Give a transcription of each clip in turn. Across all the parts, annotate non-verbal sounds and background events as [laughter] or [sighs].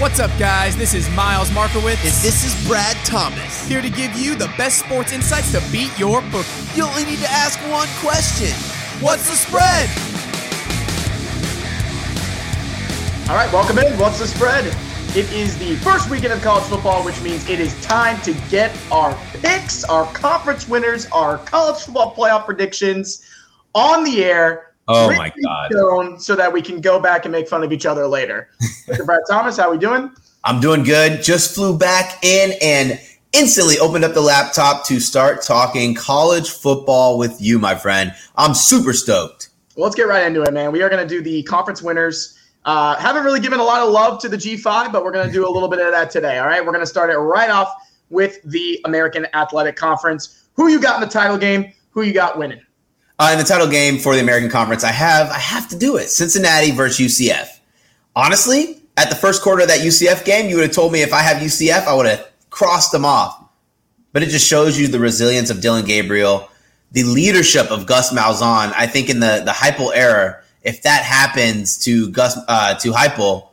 What's up, guys? This is Miles Markowitz. And this is Brad Thomas. Here to give you the best sports insights to beat your book. You only need to ask one question What's the spread? All right, welcome in. What's the spread? It is the first weekend of college football, which means it is time to get our picks, our conference winners, our college football playoff predictions on the air. Oh my god! So that we can go back and make fun of each other later. [laughs] Mr. Brad Thomas, how are we doing? I'm doing good. Just flew back in and instantly opened up the laptop to start talking college football with you, my friend. I'm super stoked. Well, let's get right into it, man. We are going to do the conference winners. Uh, haven't really given a lot of love to the G5, but we're going to do a little bit of that today. All right, we're going to start it right off with the American Athletic Conference. Who you got in the title game? Who you got winning? Uh, in the title game for the American Conference, I have I have to do it. Cincinnati versus UCF. Honestly, at the first quarter of that UCF game, you would have told me if I have UCF, I would have crossed them off. But it just shows you the resilience of Dillon Gabriel, the leadership of Gus Malzahn. I think in the the Heupel era, if that happens to Gus uh, to Heupel,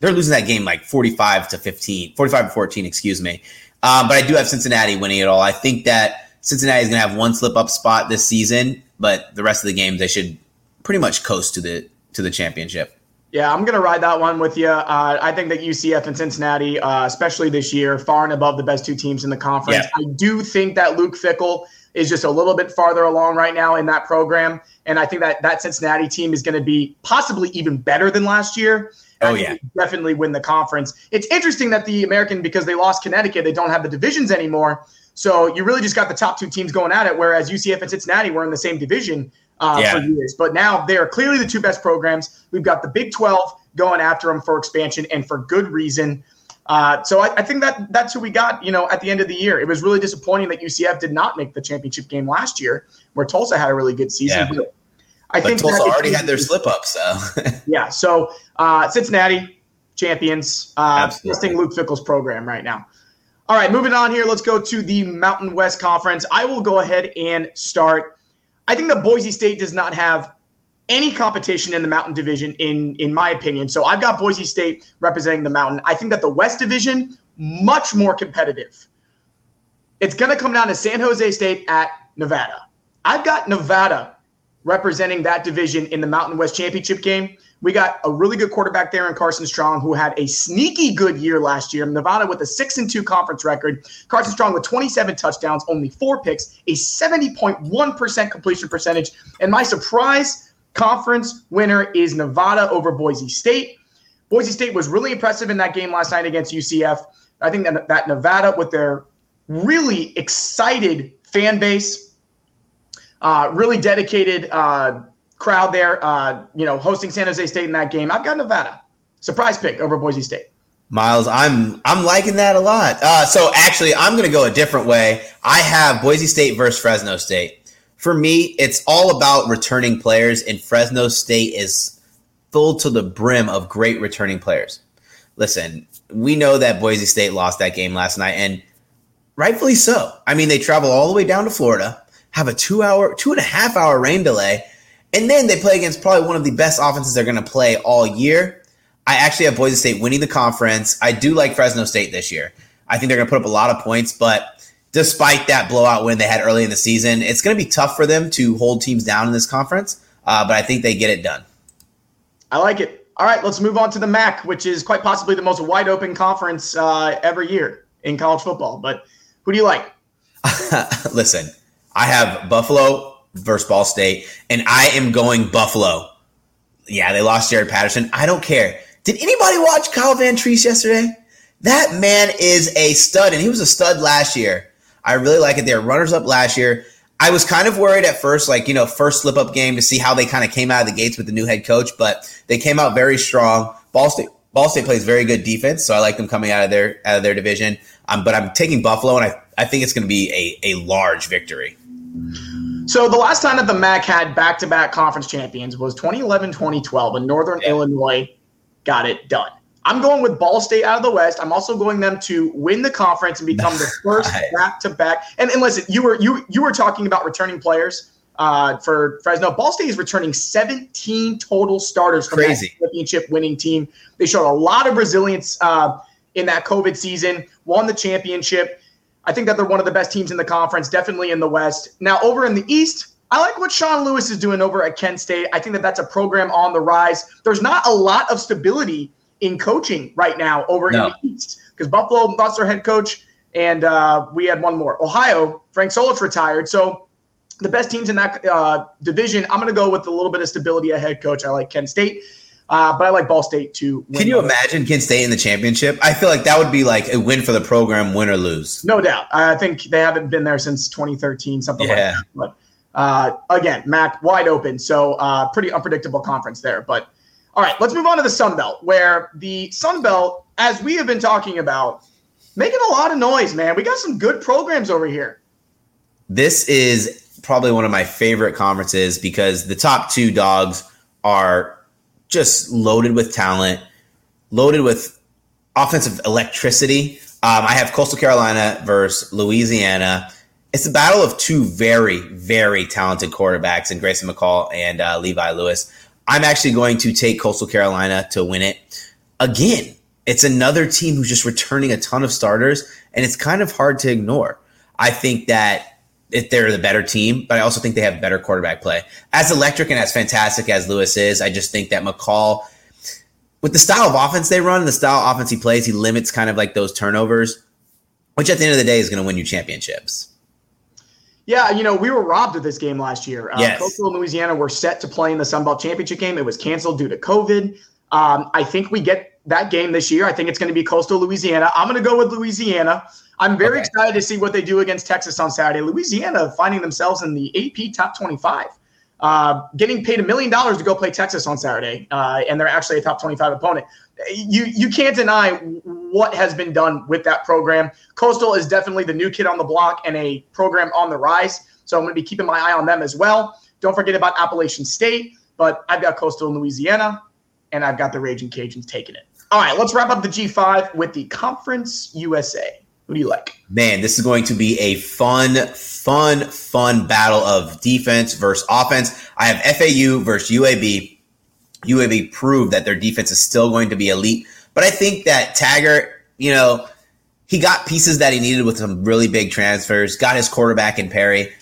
they're losing that game like 45 to 15, 45 to 14, excuse me. Um, but I do have Cincinnati winning it all. I think that Cincinnati is going to have one slip up spot this season, but the rest of the games they should pretty much coast to the to the championship. Yeah, I'm going to ride that one with you. Uh, I think that UCF and Cincinnati, uh, especially this year, far and above the best two teams in the conference. Yeah. I do think that Luke Fickell is just a little bit farther along right now in that program, and I think that that Cincinnati team is going to be possibly even better than last year. Oh yeah, definitely win the conference. It's interesting that the American because they lost Connecticut, they don't have the divisions anymore. So you really just got the top two teams going at it, whereas UCF and Cincinnati were in the same division uh, yeah. for years. But now they are clearly the two best programs. We've got the Big 12 going after them for expansion and for good reason. Uh, so I, I, think that that's who we got, you know, at the end of the year. It was really disappointing that UCF did not make the championship game last year, where Tulsa had a really good season. Yeah. I but think Tulsa already had their slip up. so [laughs] yeah. So uh, Cincinnati champions, uh, listing Luke Fickell's program right now. All right, moving on here. Let's go to the Mountain West Conference. I will go ahead and start. I think that Boise State does not have any competition in the Mountain Division, in in my opinion. So I've got Boise State representing the Mountain. I think that the West Division much more competitive. It's going to come down to San Jose State at Nevada. I've got Nevada representing that division in the Mountain West Championship game. We got a really good quarterback there in Carson Strong, who had a sneaky good year last year. Nevada with a six and two conference record. Carson Strong with 27 touchdowns, only four picks, a 70.1% completion percentage. And my surprise conference winner is Nevada over Boise State. Boise State was really impressive in that game last night against UCF. I think that, that Nevada, with their really excited fan base, uh, really dedicated uh, crowd there, uh, you know, hosting San Jose State in that game. I've got Nevada. Surprise pick over Boise State. Miles, I'm I'm liking that a lot. Uh, so actually, I'm going to go a different way. I have Boise State versus Fresno State. For me, it's all about returning players, and Fresno State is full to the brim of great returning players. Listen, we know that Boise State lost that game last night, and rightfully so. I mean, they travel all the way down to Florida, have a two hour, two and a half hour rain delay, and then they play against probably one of the best offenses they're going to play all year. I actually have Boise State winning the conference. I do like Fresno State this year. I think they're going to put up a lot of points, but despite that blowout win they had early in the season, it's going to be tough for them to hold teams down in this conference. Uh, but I think they get it done. I like it. All right, let's move on to the MAC, which is quite possibly the most wide open conference uh, every year in college football. But who do you like? [laughs] Listen, I have Buffalo versus Ball State, and I am going Buffalo. Yeah, they lost Jaret Patterson. I don't care. Did anybody watch Kyle Vantrease yesterday? That man is a stud, and he was a stud last year. I really like it. They were runners up last year. I was kind of worried at first, like, you know, first slip up game to see how they kind of came out of the gates with the new head coach, but they came out very strong. Ball State Ball State plays very good defense, so I like them coming out of their out of their division. Um, but I'm taking Buffalo, and I, I think it's going to be a, a large victory. So the last time that the MAC had back-to-back conference champions was 2011-2012, and Northern yeah. Illinois got it done. I'm going with Ball State out of the West. I'm also going them to win the conference and become the first back-to-back. And, and listen, you were you you were talking about returning players. uh, for Fresno. Ball State is returning 17 total starters from Crazy. that championship winning team. They showed a lot of resilience uh, in that COVID season, won the championship. I think that they're one of the best teams in the conference, definitely in the West. Now, over in the East, I like what Sean Lewis is doing over at Kent State. I think that that's a program on the rise. There's not a lot of stability in coaching right now over No. in the East because Buffalo lost their head coach, and uh, we had one more. Ohio, Frank Solich retired. So the best teams in that uh, division, I'm going to go with a little bit of stability at head coach. I like Kent State, uh, but I like Ball State to win. Can you imagine Kent State in the championship? I feel like that would be like a win for the program, win or lose. No doubt. I think they haven't been there since 2013, something like that. But uh, again, MAC wide open. So uh, pretty unpredictable conference there. But all right, let's move on to the Sun Belt, where the Sun Belt, as we have been talking about, making a lot of noise, man. We got some good programs over here. This is probably one of my favorite conferences because the top two dogs are just loaded with talent, loaded with offensive electricity. Um, I have Coastal Carolina versus Louisiana. It's a battle of two very, very talented quarterbacks in Grayson McCall and uh, Levi Lewis. I'm actually going to take Coastal Carolina to win it. Again, it's another team who's just returning a ton of starters, and it's kind of hard to ignore. I think that if they're the better team, but I also think they have better quarterback play. As electric and as fantastic as Lewis is, I just think that McCall, with the style of offense they run, and the style of offense he plays, he limits kind of like those turnovers, which at the end of the day is going to win you championships. Yeah, you know, we were robbed of this game last year. Uh, Yes. Coastal and Louisiana were set to play in the Sun Belt Championship game. It was canceled due to COVID. Um, I think we get that game this year. I think it's going to be Coastal Louisiana. I'm going to go with Louisiana. I'm very Okay. excited to see what they do against Texas on Saturday. Louisiana finding themselves in the AP top 25, uh, getting paid a million dollars to go play Texas on Saturday, uh, and they're actually a top 25 opponent. You you can't deny what has been done with that program. Coastal is definitely the new kid on the block and a program on the rise. So I'm going to be keeping my eye on them as well. Don't forget about Appalachian State, but I've got Coastal in Louisiana, and I've got the Raging Cajuns taking it. All right, let's wrap up the G5 with the Conference USA. Who do you like? Man, this is going to be a fun, fun, fun battle of defense versus offense. I have FAU versus UAB. UAB proved that their defense is still going to be elite, but I think that Taggart, you know, he got pieces that he needed with some really big transfers. Got his quarterback in Perry.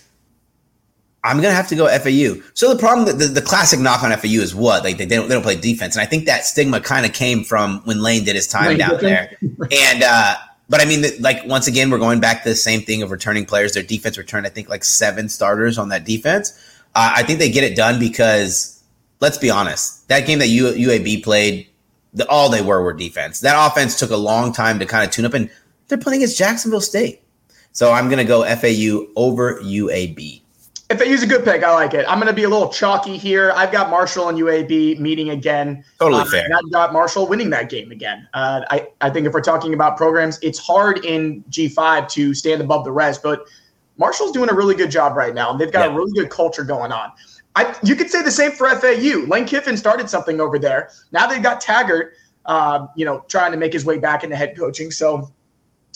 I'm gonna have to go FAU. So the problem, the, the classic knock on FAU is what like they, they don't they don't play defense, and I think that stigma kind of came from when Lane did his time Lane down there. And uh, but I mean, the- like once again, we're going back to the same thing of returning players. Their defense returned, I think, like seven starters on that defense. Uh, I think they get it done because let's be honest, that game that U, UAB played, the, all they were were defense. That offense took a long time to kind of tune up, and they're playing against Jacksonville State. So I'm gonna go FAU over UAB. FAU's a good pick. I like it. I'm going to be a little chalky here. I've got Marshall and UAB meeting again. Totally Uh, fair. and I've got Marshall winning that game again. Uh, I, I think if we're talking about programs, it's hard in G5 to stand above the rest, but Marshall's doing a really good job right now. and They've got a really good culture going on. I, you could say the same for FAU. Lane Kiffin started something over there. Now they've got Taggart, uh, you know, trying to make his way back into head coaching. So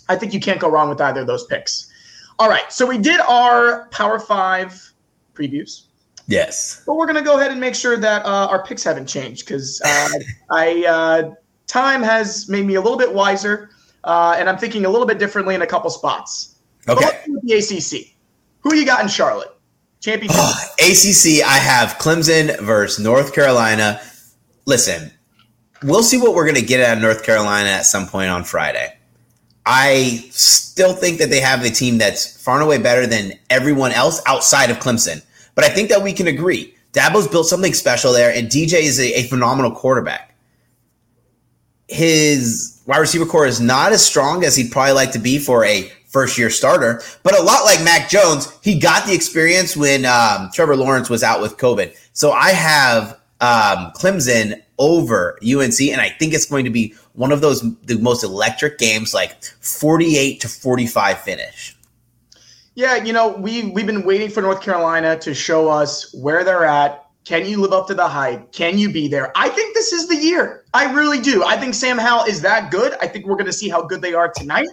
I think you can't go wrong with either of those picks. All right, so we did our Power Five previews, Yes. but we're gonna go ahead and make sure that uh, our picks haven't changed because uh, I uh, time has made me a little bit wiser, uh, and I'm thinking a little bit differently in a couple spots. Okay. the ACC. Who you got in Charlotte? Championship. ACC, I have Clemson versus North Carolina. Listen, we'll see what we're going to get out of North Carolina at some point on Friday. I still think that they have a team that's far and away better than everyone else outside of Clemson. But I think that we can agree. Dabo's built something special there, and DJ is a, a phenomenal quarterback. His wide receiver corps is not as strong as he'd probably like to be for a first year starter, but a lot like Mac Jones, he got the experience when um, Trevor Lawrence was out with COVID. So I have um, Clemson over UNC, and I think it's going to be one of those the most electric games, like forty-eight to forty-five finish. Yeah, you know, we we've been waiting for North Carolina to show us where they're at. Can you live up to the hype? Can you be there? I think this is the year. I really do. I think Sam Howell is that good. I think we're going to see how good they are tonight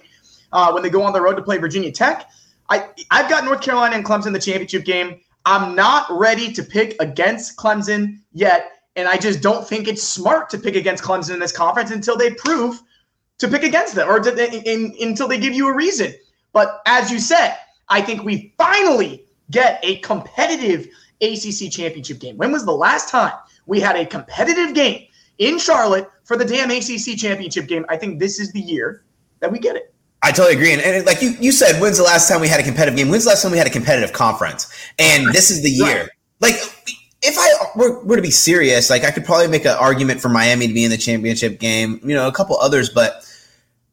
uh, when they go on the road to play Virginia Tech. I I've got North Carolina and Clemson in the championship game. I'm not ready to pick against Clemson yet. And I just don't think it's smart to pick against Clemson in this conference until they prove to pick against them or to, in, in, until they give you a reason. But as you said, I think we finally get a competitive ACC championship game. When was the last time we had a competitive game in Charlotte for the damn ACC championship game? I think this is the year that we get it. I totally agree. And, and, like you, you said, when's the last time we had a competitive game? When's the last time we had a competitive conference? And this is the year. Like, if I were, were, to be serious, like I could probably make an argument for Miami to be in the championship game, you know, a couple others, but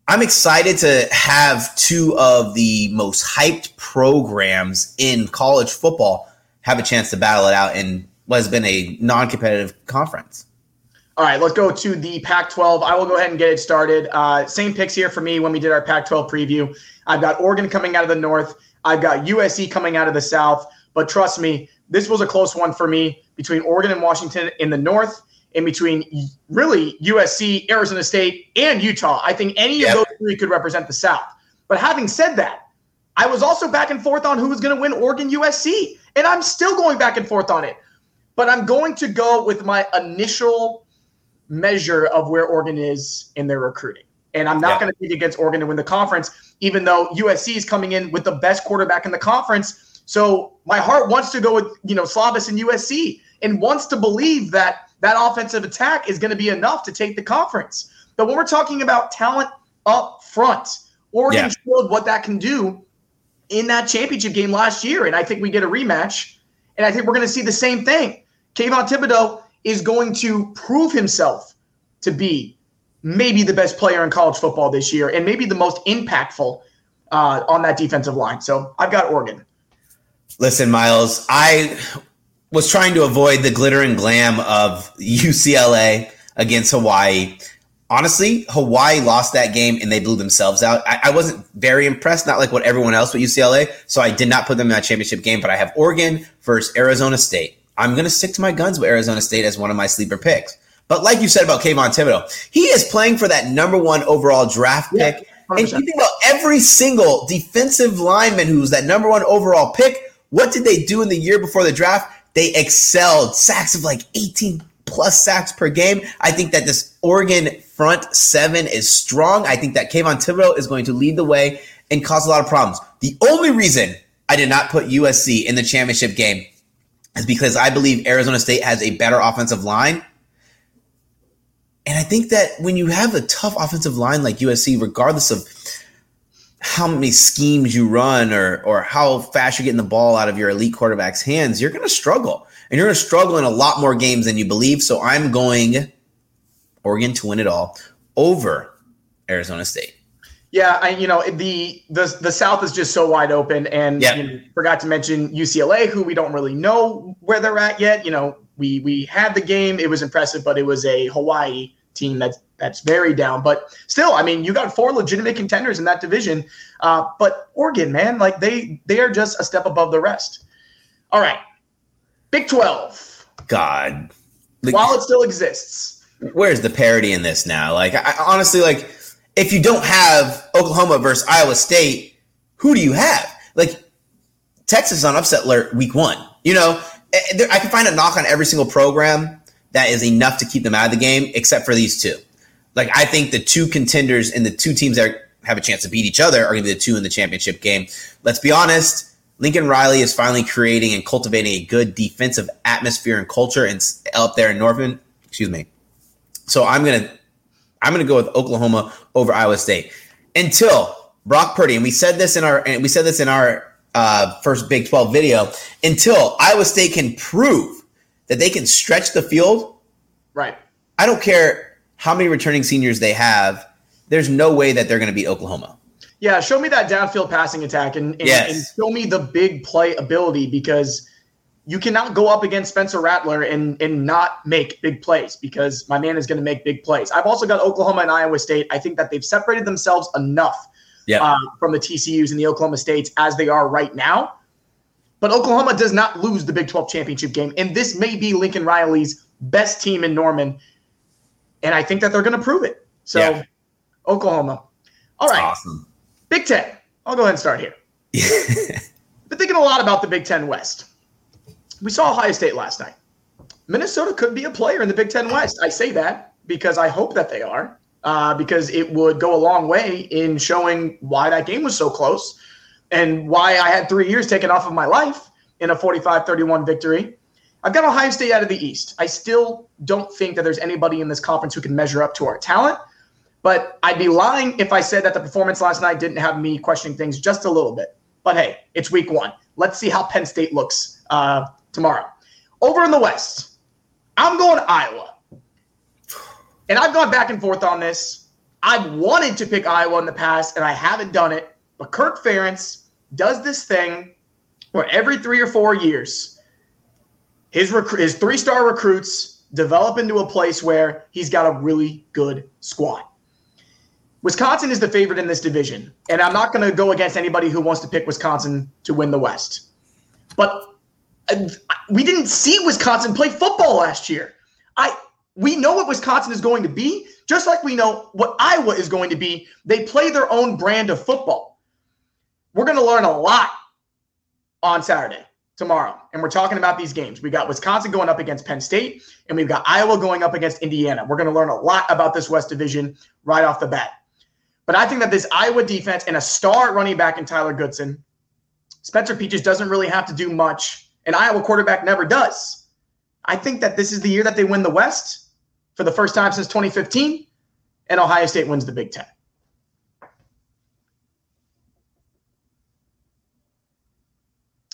I'm excited to have two of the most hyped programs in college football have a chance to battle it out in what has been a non competitive conference. All right, let's go to the Pac 12. I will go ahead and get it started. Uh, same picks here for me when we did our Pac 12 preview. I've got Oregon coming out of the north, I've got USC coming out of the south. But trust me, this was a close one for me between Oregon and Washington in the north, and between really USC, Arizona State, and Utah. I think any yep. of those three could represent the South. But having said that, I was also back and forth on who was going to win Oregon USC, and I'm still going back and forth on it. But I'm going to go with my initial measure of where Oregon is in their recruiting. And I'm not going to pick against Oregon to win the conference, even though USC is coming in with the best quarterback in the conference. So my heart wants to go with, you know, Slovis and USC and wants to believe that that offensive attack is going to be enough to take the conference. But when we're talking about talent up front, Oregon yeah. showed what that can do in that championship game last year. And I think we get a rematch. And I think we're going to see the same thing. Kayvon Thibodeaux is going to prove himself to be maybe the best player in college football this year and maybe the most impactful uh, on that defensive line. So I've got Oregon. Listen, Miles, I was trying to avoid the glitter and glam of UCLA against Hawaii. Honestly, Hawaii lost that game and they blew themselves out. I, I, wasn't very impressed, not like what everyone else with UCLA. So I did not put them in that championship game, but I have Oregon versus Arizona State. I'm going to stick to my guns with Arizona State as one of my sleeper picks. But like you said about Kayvon Thibodeaux, he is playing for that number one overall draft pick. And you think about every single defensive lineman who's that number one overall pick, what did they do in the year before the draft? They excelled sacks of like 18 plus sacks per game. I think that this Oregon front seven is strong. I think that Kayvon Thibodeaux is going to lead the way and cause a lot of problems. The only reason I did not put USC in the championship game is because I believe Arizona State has a better offensive line. And I think that when you have a tough offensive line like USC, regardless of how many schemes you run or or how fast you're getting the ball out of your elite quarterback's hands, you're going to struggle. And you're going to struggle in a lot more games than you believe. So I'm going Oregon to win it all over Arizona State. Yeah, I, you know the the the South is just so wide open, and yep. you know, forgot to mention UCLA, who we don't really know where they're at yet. You know, we we had the game; it was impressive, but it was a Hawaii team that's that's very down. But still, I mean, you got four legitimate contenders in that division. Uh, but Oregon, man, like they they are just a step above the rest. All right, Big Twelve. God, while it still exists, where's the parity in this now? Like, I, honestly, like if you don't have Oklahoma versus Iowa State, who do you have? Like Texas on upset alert week one. You know, eh, I can find a knock on every single program that is enough to keep them out of the game, except for these two. Like I think the two contenders and the two teams that have a chance to beat each other are going to be the two in the championship game. Let's be honest. Lincoln Riley is finally creating and cultivating a good defensive atmosphere and culture and up there in Northern. Excuse me. So I'm gonna I'm to go with Oklahoma over Iowa State until Brock Purdy, and we said this in our and we said this in our uh, first Big 12 video, until Iowa State can prove that they can stretch the field. Right. I don't care how many returning seniors they have. There's no way that they're going to beat Oklahoma. Yeah, show me that downfield passing attack and, and, yes. and show me the big play ability because you cannot go up against Spencer Rattler and and not make big plays because my man is going to make big plays. I've also got Oklahoma and Iowa State. I think that they've separated themselves enough yep. uh, from the TCU's and the Oklahoma States as they are right now. But Oklahoma does not lose the Big 12 championship game, and this may be Lincoln Riley's best team in Norman, and I think that they're going to prove it. So, yeah. Oklahoma. All right, awesome. Big Ten. I'll go ahead and start here. [laughs] Been thinking a lot about the Big Ten West. we saw Ohio State last night. Minnesota could be a player in the Big Ten West. I say that because I hope that they are, uh, because it would go a long way in showing why that game was so close and why I had three years taken off of my life in a 45 31 victory. I've got Ohio State out of the East. I still don't think that there's anybody in this conference who can measure up to our talent, but I'd be lying if I said that the performance last night didn't have me questioning things just a little bit. But hey, it's week one. Let's see how Penn State looks uh, tomorrow. Over in the West, I'm going to Iowa. And I've gone back and forth on this. I've wanted to pick Iowa in the past, and I haven't done it. But Kirk Ferentz does this thing where every three or four years, his his three star recruits develop into a place where he's got a really good squad. Wisconsin is the favorite in this division, and I'm not going to go against anybody who wants to pick Wisconsin to win the West. But uh, we didn't see Wisconsin play football last year. I we know what Wisconsin is going to be, just like we know what Iowa is going to be. They play their own brand of football. We're going to learn a lot on Saturday, tomorrow. And we're talking about these games. We got Wisconsin going up against Penn State, and we've got Iowa going up against Indiana. We're going to learn a lot about this West Division right off the bat. But I think that this Iowa defense and a star running back in Tyler Goodson, Spencer Petras doesn't really have to do much, and Iowa quarterback never does. I think that this is the year that they win the West for the first time since 2015, and Ohio State wins the Big Ten.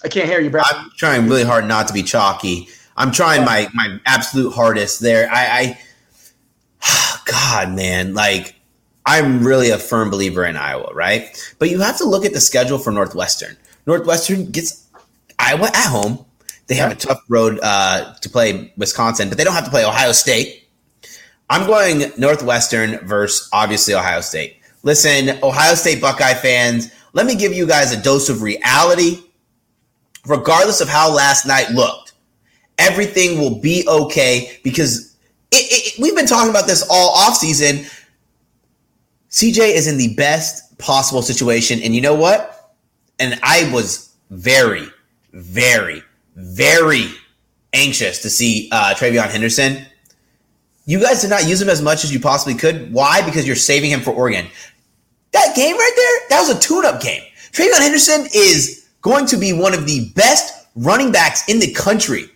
I can't hear you, Brad. I'm trying really hard not to be chalky. I'm trying my my absolute hardest there. I, I [sighs] God, man, like I'm really a firm believer in Iowa, right? But you have to look at the schedule for Northwestern. Northwestern gets Iowa at home. They have a tough road uh, to play Wisconsin, but they don't have to play Ohio State. I'm going Northwestern versus obviously Ohio State. Listen, Ohio State Buckeye fans, let me give you guys a dose of reality. Regardless of how last night looked, everything will be okay because it, it, we've been talking about this all offseason. CJ is in the best possible situation. And you know what? And I was very, very, very anxious to see uh, TreVeyon Henderson you guys did not use him as much as you possibly could. Why? Because you're saving him for Oregon. That game right there, that was a tune-up game. TreVeyon Henderson is going to be one of the best running backs in the country.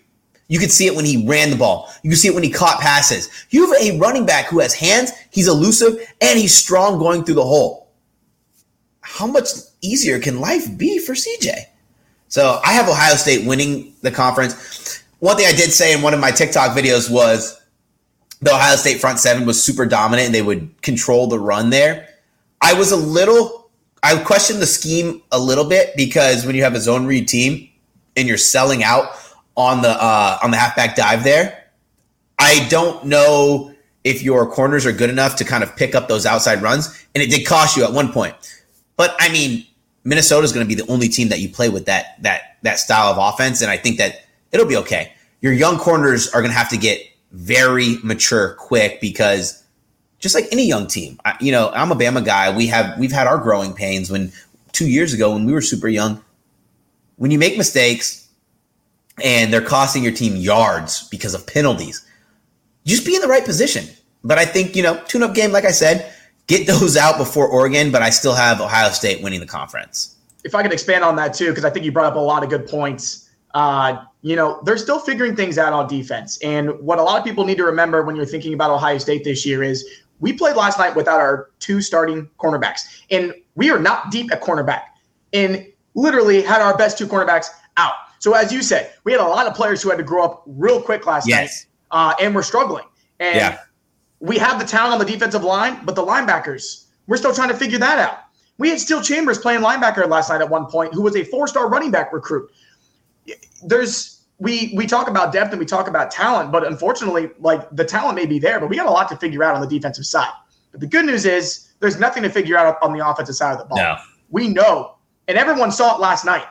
You could see it when he ran the ball. You can see it when he caught passes. You have a running back who has hands, he's elusive, and he's strong going through the hole. How much easier can life be for CJ? So I have Ohio State winning the conference. One thing I did say in one of my TikTok videos was the Ohio State front seven was super dominant and they would control the run there. I was a little, I questioned the scheme a little bit because when you have a zone read team and you're selling out on the uh, on the halfback dive there, I don't know if your corners are good enough to kind of pick up those outside runs, and it did cost you at one point. But I mean, Minnesota is going to be the only team that you play with that that that style of offense, and I think that it'll be okay. Your young corners are going to have to get very mature quick because just like any young team, I, you know, I'm a Bama guy. We have we've had our growing pains when two years ago when we were super young. When you make mistakes and they're costing your team yards because of penalties, just be in the right position. But I think you know, tune-up game, like I said, get those out before Oregon. But I still have Ohio State winning the conference. If I could expand on that too, because I think you brought up a lot of good points. Uh, you know, they're still figuring things out on defense. And what a lot of people need to remember when you're thinking about Ohio State this year is we played last night without our two starting cornerbacks. And we are not deep at cornerback and literally had our best two cornerbacks out. So, as you said, we had a lot of players who had to grow up real quick last yes. night uh, and we're struggling. And yeah. we have the talent on the defensive line, but the linebackers, we're still trying to figure that out. We had Steele Chambers playing linebacker last night at one point, who was a four star running back recruit there's we we talk about depth and we talk about talent, but unfortunately, like the talent may be there, but we got a lot to figure out on the defensive side. But the good news is there's nothing to figure out on the offensive side of the ball. No. We know, and everyone saw it last night.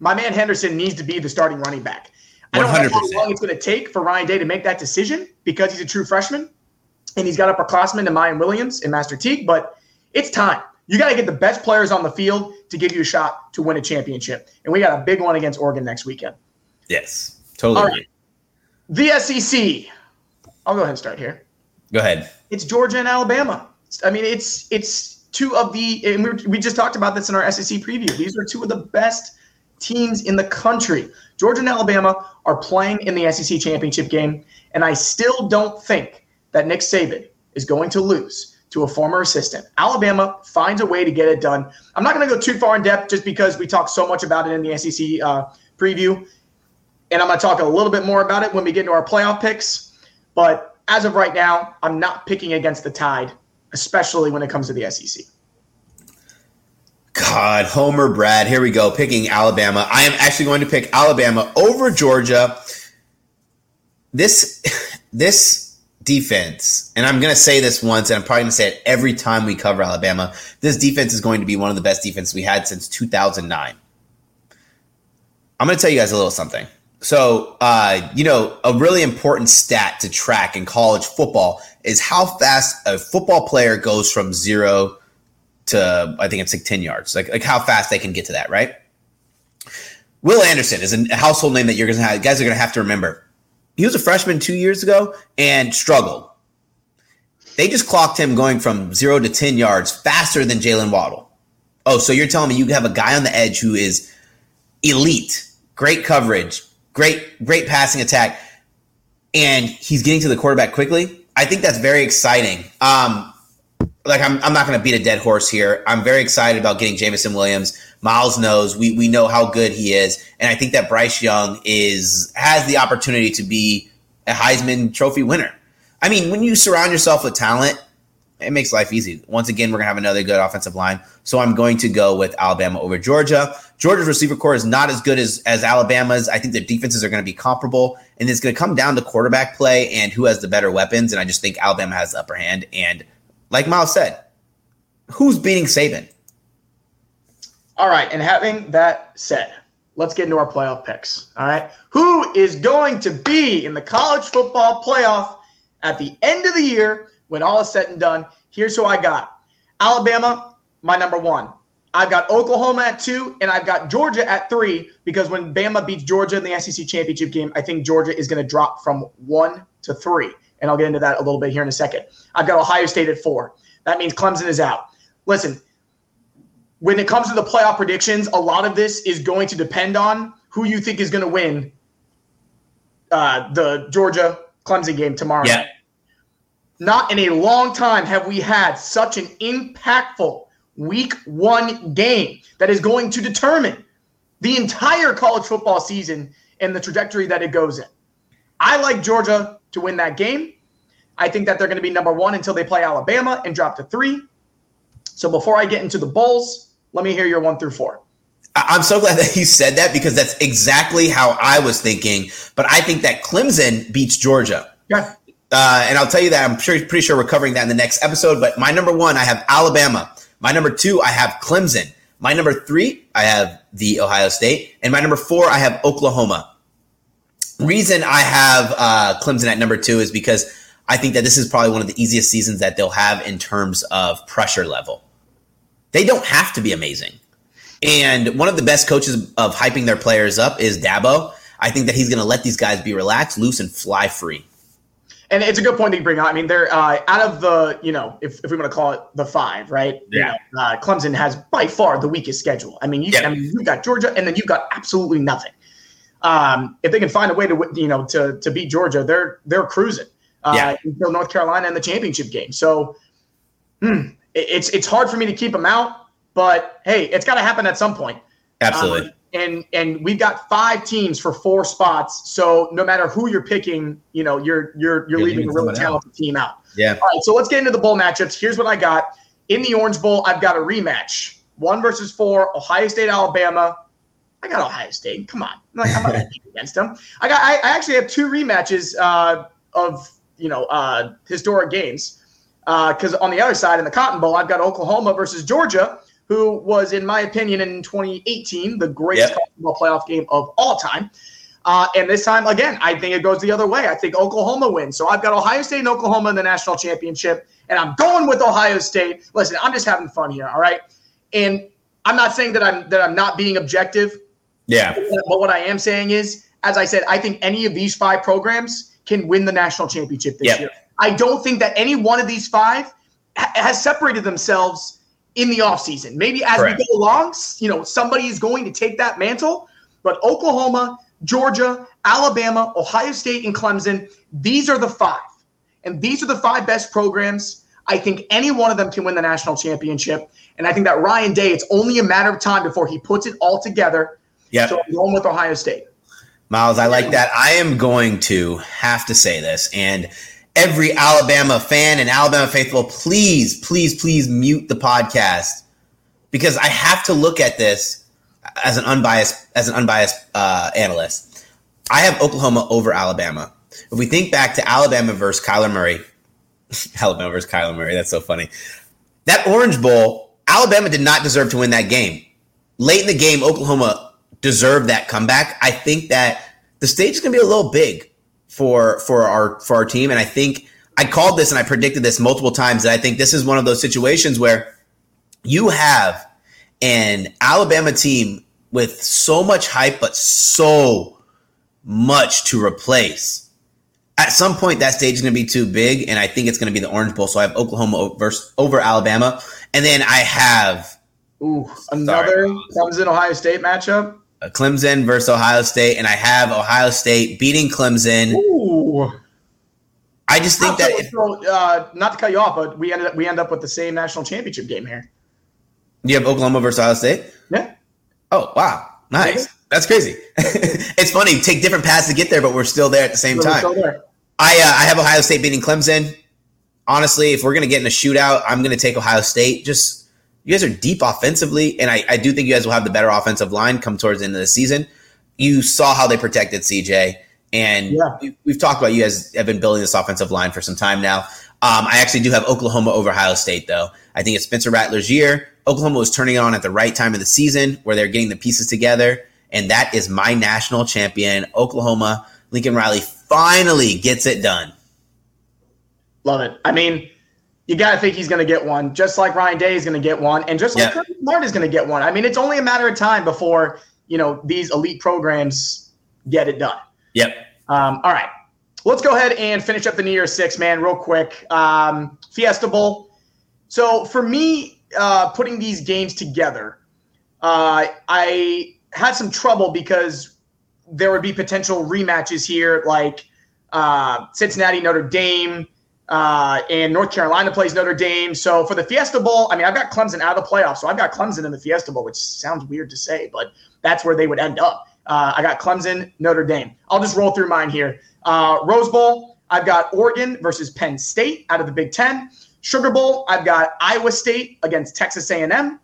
My man Henderson needs to be the starting running back. I don't 100%. know how long it's going to take for Ryan Day to make that decision because he's a true freshman and he's got upperclassmen and Miyan Williams and Master Teague, but it's time. You got to get the best players on the field to give you a shot to win a championship. And we got a big one against Oregon next weekend. Yes, totally. All right. The SEC. I'll go ahead and start here. Go ahead. It's Georgia and Alabama. I mean, it's it's two of the and we, we just talked about this in our SEC preview. These are two of the best teams in the country. Georgia and Alabama are playing in the SEC championship game, and I still don't think that Nick Saban is going to lose to a former assistant. Alabama finds a way to get it done. I'm not going to go too far in depth just because we talk so much about it in the SEC uh, preview, and I'm going to talk a little bit more about it when we get into our playoff picks. But as of right now, I'm not picking against the Tide, especially when it comes to the SEC. God, Homer Brad, here we go, picking Alabama. I am actually going to pick Alabama over Georgia. This [laughs] this defense, and I'm going to say this once, and I'm probably going to say it every time we cover Alabama. This defense is going to be one of the best defenses we had since 2009. I'm going to tell you guys a little something. So, uh, you know, a really important stat to track in college football is how fast a football player goes from zero to I think it's like 10 yards. Like like how fast they can get to that, right? Will Anderson is a household name that you're gonna have guys are gonna have to remember. He was a freshman two years ago and struggled. They just clocked him going from zero to 10 yards faster than Jaylen Waddle. Oh, so you're telling me you have a guy on the edge who is elite, great coverage, great, great passing attack, and he's getting to the quarterback quickly. I think that's very exciting. Um, like I'm, I'm not going to beat a dead horse here. I'm very excited about getting Jameson Williams. Miles knows we we know how good he is, and I think that Bryce Young is has the opportunity to be a Heisman Trophy winner. I mean, when you surround yourself with talent, it makes life easy. Once again, we're gonna have another good offensive line, so I'm going to go with Alabama over Georgia. Georgia's receiver corps is not as good as as Alabama's. I think their defenses are going to be comparable, and it's going to come down to quarterback play and who has the better weapons. And I just think Alabama has the upper hand and like Miles said, who's beating Saban? All right, and having that said, let's get into our playoff picks. All right, who is going to be in the college football playoff at the end of the year when all is said and done? Here's who I got Alabama, my number one. I've got Oklahoma at two, and I've got Georgia at three because when Bama beats Georgia in the SEC championship game, I think Georgia is going to drop from one to three and I'll get into that a little bit here in a second. I've got Ohio State at four. That means Clemson is out. Listen, when it comes to the playoff predictions, a lot of this is going to depend on who you think is going to win uh, the Georgia Clemson game tomorrow. Yeah. Not in a long time have we had such an impactful week one game that is going to determine the entire college football season and the trajectory that it goes in. I like Georgia to win that game. I think that they're going to be number one until they play Alabama and drop to three. So before I get into the Bulls, let me hear your one through four. I'm so glad that you said that because that's exactly how I was thinking. But I think that Clemson beats Georgia. Yeah. Uh, and I'll tell you that I'm sure, pretty sure we're covering that in the next episode. But my number one, I have Alabama. My number two, I have Clemson. My number three, I have the Ohio State. And my number four, I have Oklahoma reason I have uh, Clemson at number two is because I think that this is probably one of the easiest seasons that they'll have in terms of pressure level. They don't have to be amazing. And one of the best coaches of hyping their players up is Dabo. I think that he's going to let these guys be relaxed, loose, and fly free. And it's a good point that you bring up. I mean, they're uh, out of the, you know, if, if we want to call it the five, right? Yeah. You know, uh, Clemson has by far the weakest schedule. I mean, you, Yeah. I mean, you've got Georgia, and then you've got absolutely nothing. Um, if they can find a way to, you know, to to beat Georgia, they're they're cruising. Uh, Yeah. Until North Carolina in the championship game. So, hmm, it- it's it's hard for me to keep them out, but hey, it's got to happen at some point. Absolutely. Um, and and we've got five teams for four spots. So no matter who you're picking, you know, you're you're you're, You're leaving a really someone out. talented team out. yeah. All right, so let's get into the bowl matchups. Here's what I got. In the Orange Bowl, I've got a rematch. One versus four, Ohio State, Alabama. I got Ohio State. Come on. I'm like, I'm not against them. I got I, I actually have two rematches uh, of you know uh, historic games. Because on the other side, in the Cotton Bowl, I've got Oklahoma versus Georgia, who was, in my opinion, in 2018, the greatest Yep. football playoff game of all time. Uh, and this time, again, I think it goes the other way. I think Oklahoma wins. So I've got Ohio State and Oklahoma in the national championship, and I'm going with Ohio State. Listen, I'm just having fun here, all right? And I'm not saying that I'm that I'm not being objective, Yeah. but what I am saying is as I said, I think any of these five programs can win the national championship this Yep. year. I don't think that any one of these five ha- has separated themselves in the offseason. Maybe as Correct. we go along, you know, somebody is going to take that mantle. But Oklahoma, Georgia, Alabama, Ohio State, and Clemson, these are the five. And these are the five best programs. I think any one of them can win the national championship. And I think that Ryan Day, it's only a matter of time before he puts it all together. Yeah. So I'm going with Ohio State. Miles, I like that. I am going to have to say this, and every Alabama fan and Alabama faithful, please, please, please mute the podcast because I have to look at this as an unbiased as an unbiased uh, analyst. I have Oklahoma over Alabama. If we think back to Alabama versus Kyler Murray, [laughs] Alabama versus Kyler Murray, that's so funny. That Orange Bowl, Alabama did not deserve to win that game. Late in the game, Oklahoma deserved that comeback. I think that the stage is going to be a little big for for our for our team, and I think I called this and I predicted this multiple times. That I think this is one of those situations where you have an Alabama team with so much hype, but so much to replace. At some point, that stage is going to be too big, and I think it's going to be the Orange Bowl. So I have Oklahoma versus, over Alabama, and then I have Ooh, another. Clemson Ohio State matchup. Uh, Clemson versus Ohio State, and I have Ohio State beating Clemson. Ooh. I just think that if So, uh, not to cut you off, but we ended up, we end up with the same national championship game here. you have Oklahoma versus Ohio State. Yeah. Oh wow, nice. That's crazy. [laughs] it's funny. Take different paths to get there, but we're still there at the same So time. I uh, I have Ohio State beating Clemson. Honestly, if we're gonna get in a shootout, I'm gonna take Ohio State. Just you guys are deep offensively, and I, I do think you guys will have the better offensive line come towards the end of the season. You saw how they protected CJ, and Yeah. we, we've talked about you guys have been building this offensive line for some time now. Um, I actually do have Oklahoma over Ohio State, though. I think it's Spencer Rattler's year. Oklahoma was turning it on at the right time of the season where they're getting the pieces together. And that is my national champion, Oklahoma. Lincoln Riley finally gets it done. Love it. I mean, you got to think he's going to get one, just like Ryan Day is going to get one, and just like Yeah. Kirby Smart is going to get one. I mean, it's only a matter of time before you know these elite programs get it done. Yep. Um, all right, let's go ahead and finish up the New Year Six, man, real quick. Um, Fiesta Bowl. So for me, uh, putting these games together, uh, I had some trouble because there would be potential rematches here, like uh, Cincinnati, Notre Dame, uh, and North Carolina plays Notre Dame. So for the Fiesta Bowl, I mean, I've got Clemson out of the playoffs, so I've got Clemson in the Fiesta Bowl, which sounds weird to say, but that's where they would end up. Uh, I got Clemson, Notre Dame. I'll just roll through mine here. Uh, Rose Bowl, I've got Oregon versus Penn State out of the Big Ten. Sugar Bowl, I've got Iowa State against Texas A&M.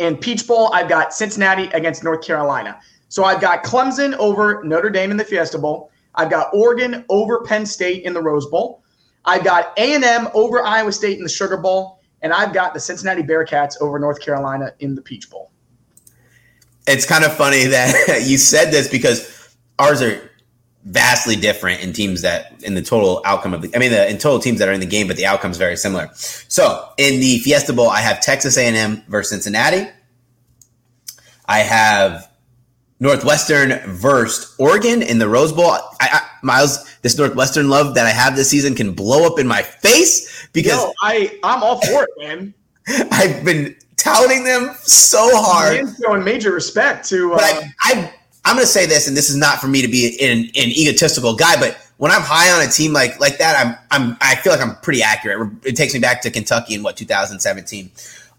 And Peach Bowl, I've got Cincinnati against North Carolina. So I've got Clemson over Notre Dame in the Fiesta Bowl. I've got Oregon over Penn State in the Rose Bowl. I've got A&M over Iowa State in the Sugar Bowl. And I've got the Cincinnati Bearcats over North Carolina in the Peach Bowl. It's kind of funny that [laughs] you said this because ours are vastly different in teams that in the total outcome of the I mean the in total teams that are in the game, but the outcome is very similar. So in the Fiesta Bowl, I have Texas A&M versus Cincinnati. I have Northwestern versus Oregon in the Rose Bowl. I, I, Miles, this Northwestern love that I have this season can blow up in my face because Yo, I, I'm all for it, man. [laughs] I've been touting them so hard. I'm showing major respect to. Uh, But I, I, I'm going to say this, and this is not for me to be an, an egotistical guy, but when I'm high on a team like like that, I'm I'm I feel like I'm pretty accurate. It takes me back to Kentucky in what 2017.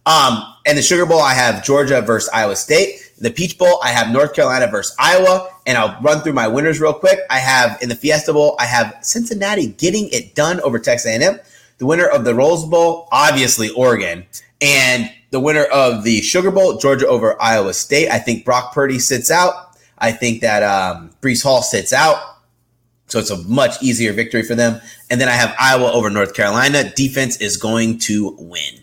Um, and the Sugar Bowl, I have Georgia versus Iowa State. The Peach Bowl, I have North Carolina versus Iowa. And I'll run through my winners real quick. I have in the Fiesta Bowl, I have Cincinnati getting it done over Texas A&M. The winner of the Rose Bowl, obviously Oregon, and the winner of the Sugar Bowl, Georgia over Iowa State. I think Brock Purdy sits out. I think that um, Breece Hall sits out. So it's a much easier victory for them. And then I have Iowa over North Carolina. Defense is going to win.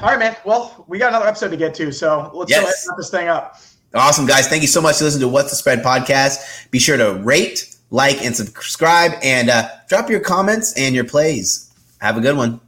All right, man. Well, we got another episode to get to, so let's Yes. wrap this thing up. Awesome, guys. Thank you so much for listening to What's the Spread podcast. Be sure to rate, like, and subscribe, and uh, drop your comments and your plays. Have a good one.